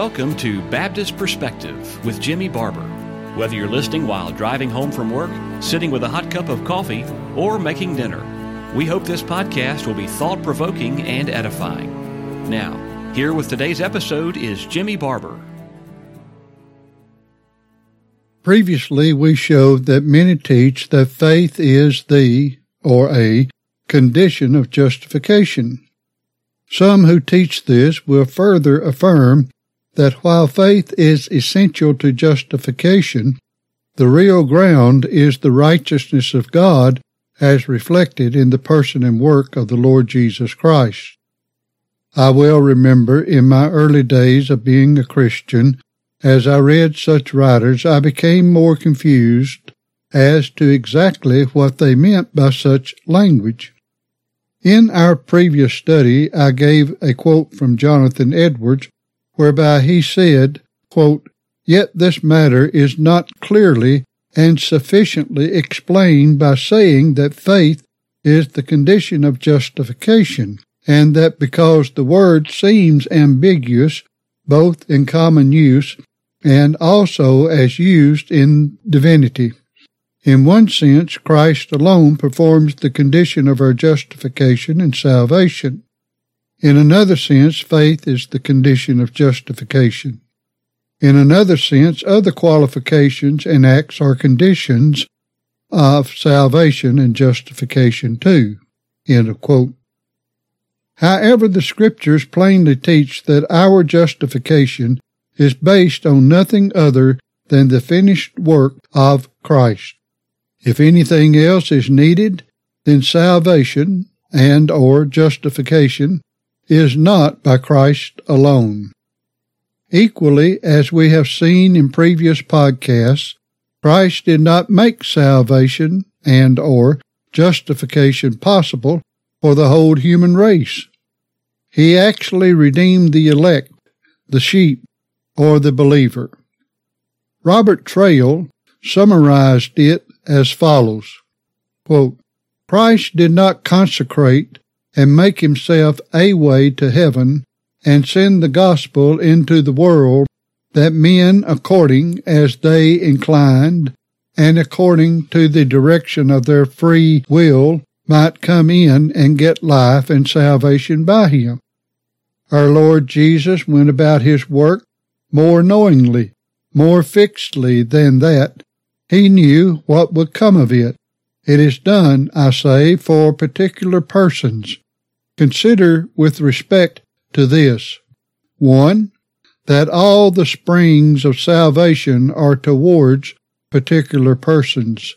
welcome to Baptist Perspective with Jimmy Barber. Whether you're listening while driving home from work, sitting with a hot cup of coffee, or making dinner, we hope this podcast will be thought provoking and edifying. Now, here with today's episode is Jimmy Barber. Previously, we showed that many teach that faith is the, or a, condition of justification. Some who teach this will further affirm that while faith is essential to justification, the real ground is the righteousness of God as reflected in the person and work of the Lord Jesus Christ. I well remember in my early days of being a Christian, as I read such writers, I became more confused as to exactly what they meant by such language. In our previous study, I gave a quote from Jonathan Edwards, whereby he said, quote, Yet this matter is not clearly and sufficiently explained by saying that faith is the condition of justification, and that because the word seems ambiguous, both in common use and also as used in divinity. In one sense, Christ alone performs the condition of our justification and salvation. In another sense, faith is the condition of justification. In another sense, other qualifications and acts are conditions of salvation and justification too. However, the scriptures plainly teach that our justification is based on nothing other than the finished work of Christ. If anything else is needed, then salvation and or justification is not by Christ alone. Equally, as we have seen in previous podcasts, Christ did not make salvation and or justification possible for the whole human race. He actually redeemed the elect, the sheep, or the believer. Robert Traill summarized it as follows quote, Christ did not consecrate and make himself a way to heaven and send the gospel into the world that men, according as they inclined and according to the direction of their free will, might come in and get life and salvation by him. Our Lord Jesus went about his work more knowingly, more fixedly than that, he knew what would come of it. It is done, I say, for particular persons. Consider with respect to this. One, that all the springs of salvation are towards particular persons.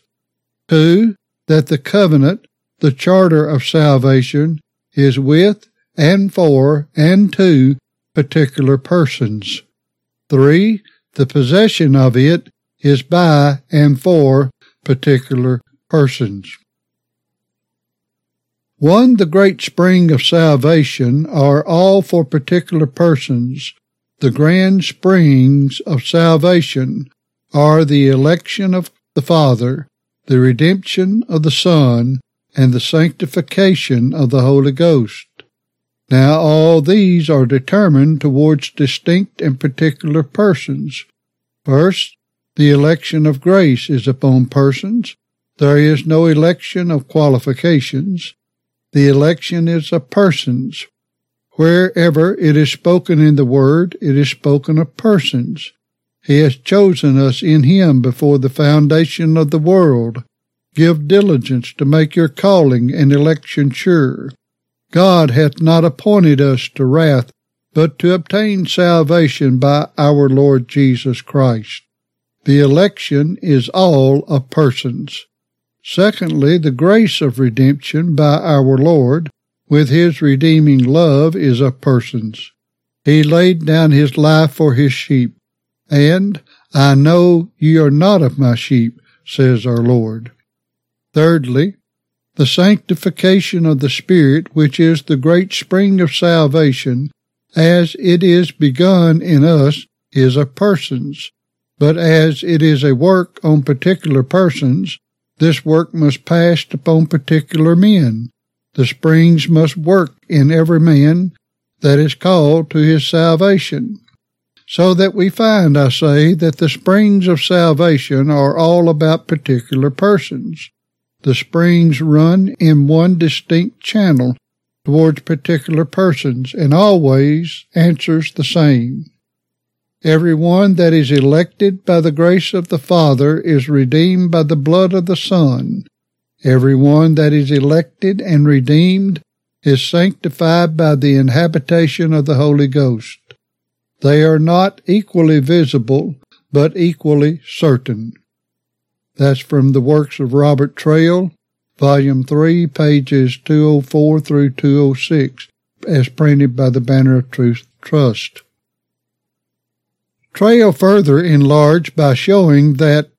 Two, that the covenant, the charter of salvation, is with and for and to particular persons. Three, the possession of it is by and for particular persons. One, the great spring of salvation are all for particular persons. The grand springs of salvation are the election of the Father, the redemption of the Son, and the sanctification of the Holy Ghost. Now all these are determined towards distinct and particular persons. First, the election of grace is upon persons. There is no election of qualifications. The election is of persons. Wherever it is spoken in the Word, it is spoken of persons. He has chosen us in Him before the foundation of the world. Give diligence to make your calling and election sure. God hath not appointed us to wrath, but to obtain salvation by our Lord Jesus Christ. The election is all of persons. Secondly, the grace of redemption by our Lord with his redeeming love is of persons. He laid down his life for his sheep, and I know ye are not of my sheep, says our Lord. Thirdly, the sanctification of the Spirit, which is the great spring of salvation, as it is begun in us, is of persons. But as it is a work on particular persons, this work must pass upon particular men. The springs must work in every man that is called to his salvation. So that we find, I say, that the springs of salvation are all about particular persons. The springs run in one distinct channel towards particular persons and always answers the same. Every one that is elected by the grace of the Father is redeemed by the blood of the Son. Every one that is elected and redeemed is sanctified by the inhabitation of the Holy Ghost. They are not equally visible, but equally certain. That's from the works of Robert Traill, Volume 3, pages 204 through 206, as printed by the Banner of Truth Trust. Traill further enlarged by showing that,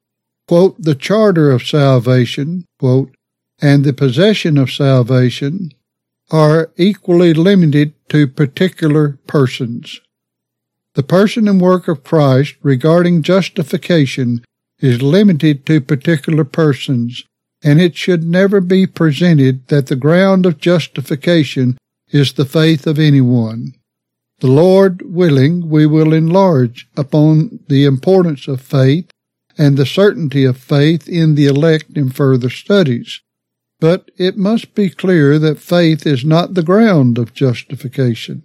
quote, the charter of salvation, quote, and the possession of salvation are equally limited to particular persons. The person and work of Christ regarding justification is limited to particular persons, and it should never be presented that the ground of justification is the faith of anyone. The Lord willing, we will enlarge upon the importance of faith and the certainty of faith in the elect in further studies. But it must be clear that faith is not the ground of justification.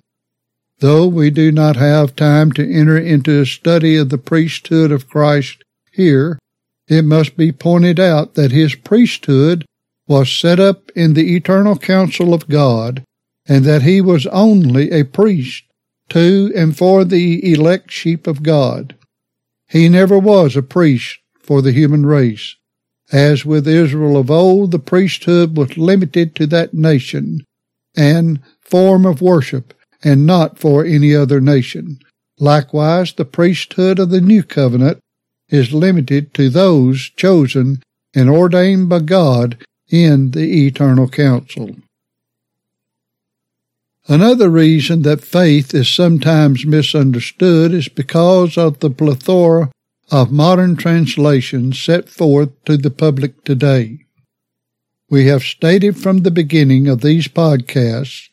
Though we do not have time to enter into a study of the priesthood of Christ here, it must be pointed out that his priesthood was set up in the eternal counsel of God, and that he was only a priest to and for the elect sheep of God. He never was a priest for the human race. As with Israel of old, the priesthood was limited to that nation and form of worship, and not for any other nation. Likewise, the priesthood of the new covenant is limited to those chosen and ordained by God in the eternal council. Another reason that faith is sometimes misunderstood is because of the plethora of modern translations set forth to the public today. We have stated from the beginning of these podcasts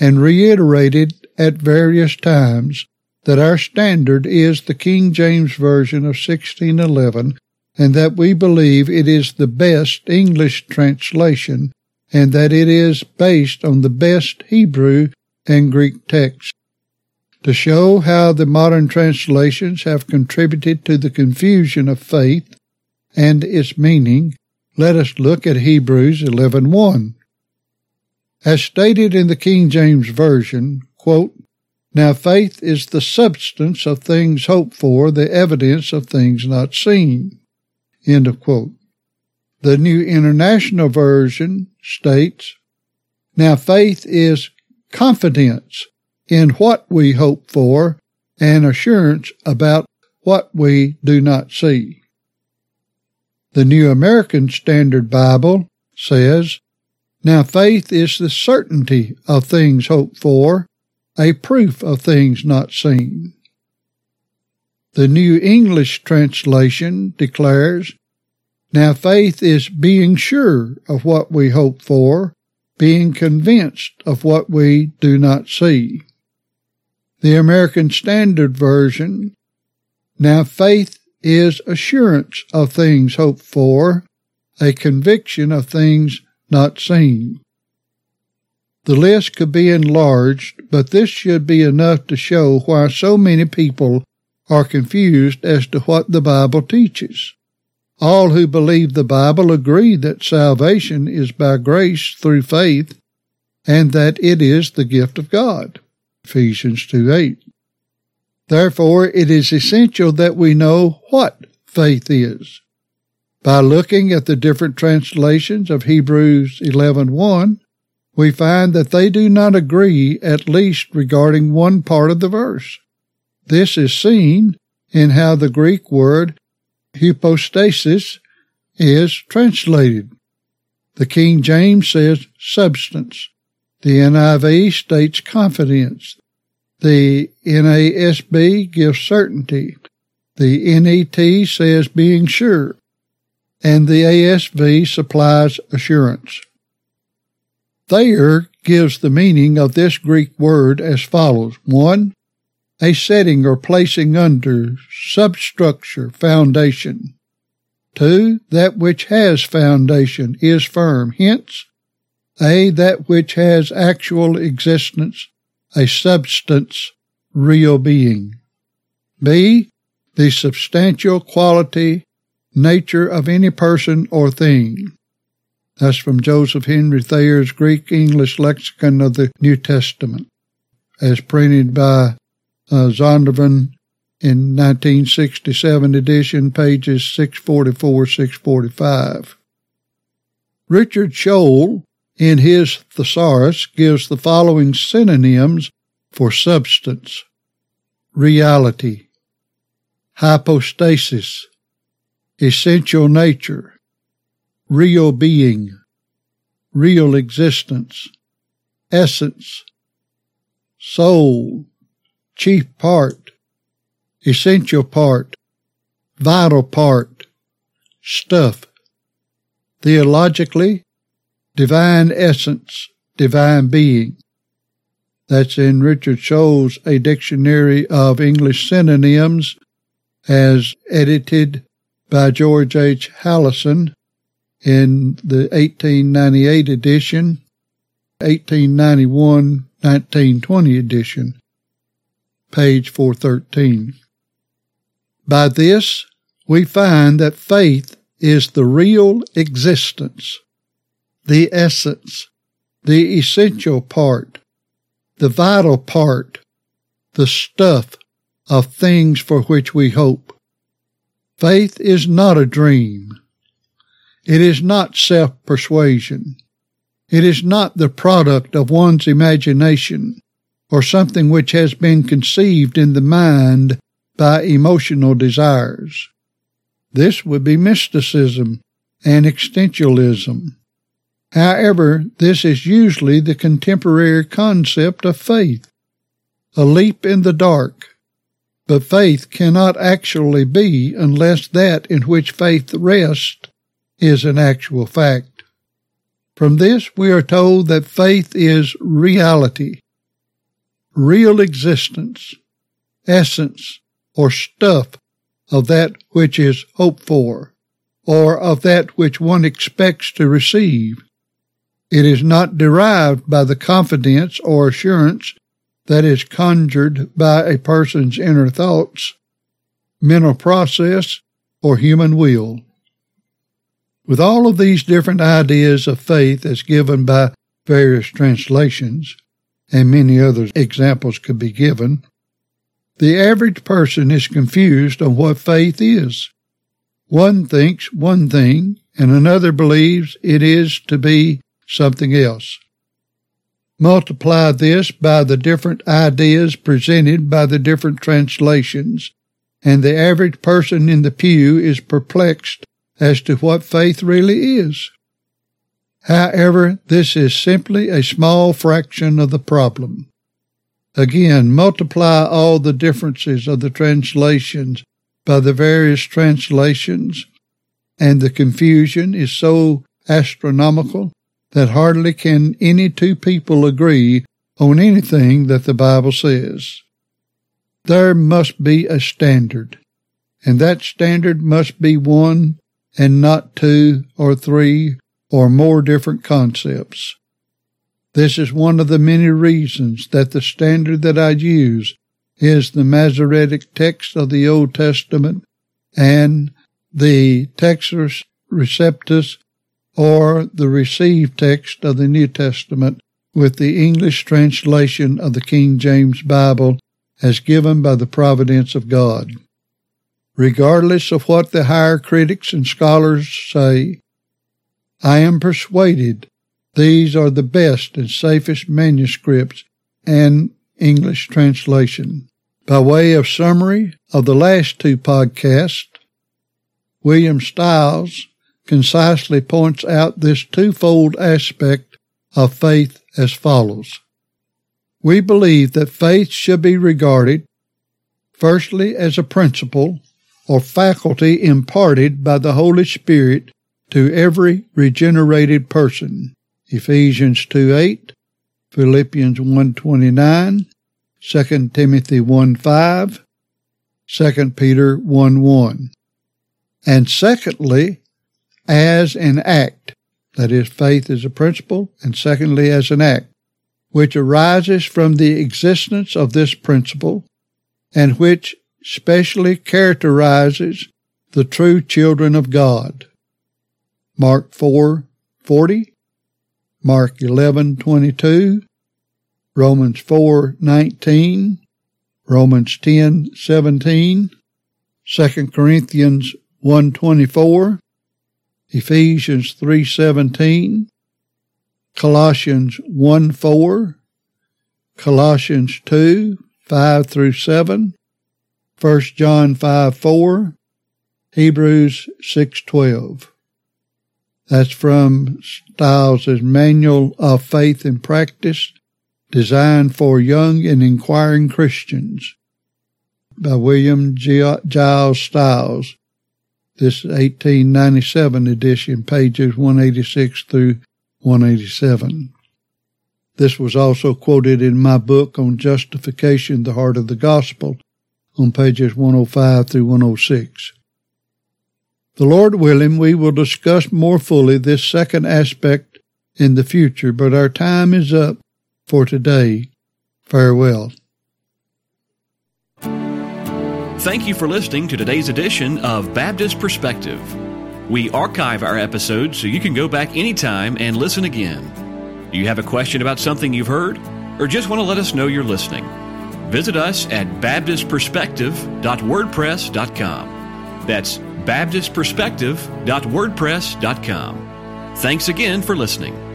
and reiterated at various times that our standard is the King James Version of 1611 and that we believe it is the best English translation and that it is based on the best Hebrew and Greek texts. To show how the modern translations have contributed to the confusion of faith and its meaning, let us look at Hebrews 11:1. As stated in the King James Version, quote, now faith is the substance of things hoped for, the evidence of things not seen. End of quote. The New International Version states, Now faith is confidence in what we hope for and assurance about what we do not see. The New American Standard Bible says, Now faith is the certainty of things hoped for a proof of things not seen. The New English translation declares, Now faith is being sure of what we hope for, being convinced of what we do not see. The American Standard Version, Now faith is assurance of things hoped for, a conviction of things not seen. The list could be enlarged, but this should be enough to show why so many people are confused as to what the Bible teaches. All who believe the Bible agree that salvation is by grace through faith and that it is the gift of God. Ephesians 2 8. Therefore, it is essential that we know what faith is. By looking at the different translations of Hebrews 11:1, we find that they do not agree at least regarding one part of the verse. This is seen in how the Greek word hypostasis is translated. The King James says substance. The NIV states confidence. The NASB gives certainty. The NET says being sure. And the ASV supplies assurance. Thayer gives the meaning of this Greek word as follows. One, a setting or placing under, substructure, foundation. Two, that which has foundation is firm. Hence, A, that which has actual existence, a substance, real being. B, the substantial quality, nature of any person or thing. That's from Joseph Henry Thayer's Greek English Lexicon of the New Testament, as printed by uh, Zondervan in 1967 edition, pages 644 645. Richard Sproul, in his thesaurus, gives the following synonyms for substance. Reality, hypostasis, essential nature, real being, real existence, essence, soul, chief part, essential part, vital part, stuff. Theologically, divine essence, divine being. That's in Richard Sproul's A Dictionary of English Synonyms as edited by George H. Howison in the 1898 edition, 1891 1920 edition, page 413. By this, we find that faith is the real existence, the essence, the essential part, the vital part, the stuff of things for which we hope. Faith is not a dream. It is not self-persuasion. It is not the product of one's imagination or something which has been conceived in the mind by emotional desires. This would be mysticism and existentialism. However, this is usually the contemporary concept of faith, a leap in the dark. But faith cannot actually be unless that in which faith rests is an actual fact. From this, we are told that faith is reality, real existence, essence, or stuff of that which is hoped for, or of that which one expects to receive. It is not derived by the confidence or assurance that is conjured by a person's inner thoughts, mental process, or human will. With all of these different ideas of faith as given by various translations, and many other examples could be given, the average person is confused on what faith is. One thinks one thing, and another believes it is to be something else. Multiply this by the different ideas presented by the different translations, and the average person in the pew is perplexed as to what faith really is. However, this is simply a small fraction of the problem. Again, multiply all the differences of the translations by the various translations, and the confusion is so astronomical that hardly can any two people agree on anything that the Bible says. There must be a standard, and that standard must be one and not two or three or more different concepts. This is one of the many reasons that the standard that I use is the Masoretic text of the Old Testament and the Textus Receptus or the received text of the New Testament with the English translation of the King James Bible as given by the providence of God. Regardless of what the higher critics and scholars say, I am persuaded these are the best and safest manuscripts and English translation. By way of summary of the last two podcasts, William Stiles concisely points out this twofold aspect of faith as follows. We believe that faith should be regarded firstly as a principle or faculty imparted by the Holy Spirit to every regenerated person. Ephesians 2 8, Philippians 1 29, 2 Timothy 1 5, 2 Peter 1 1. And secondly, as an act. That is, faith is a principle, and secondly, as an act, which arises from the existence of this principle and which specially characterizes the true children of God. Mark 4 40, Mark 11 22, Romans 4 19, Romans 10 17, 2 Corinthians 1 24, Ephesians 3 17, Colossians 1 4, Colossians 2 5 through 7, 1 John 5 4, Hebrews 6 12. That's from Stiles' Manual of Faith and Practice, designed for young and inquiring Christians by William Giles Stiles. This 1897 edition, pages 186 through 187. This was also quoted in my book on Justification, the Heart of the Gospel, on pages 105 through 106. The Lord willing, we will discuss more fully this second aspect in the future, but our time is up for today. Farewell. Thank you for listening to today's edition of Baptist Perspective. We archive our episodes so you can go back anytime and listen again. Do you have a question about something you've heard? Or just want to let us know you're listening? Visit us at BaptistPerspective.wordpress.com. That's BaptistPerspective.wordpress.com. Thanks again for listening.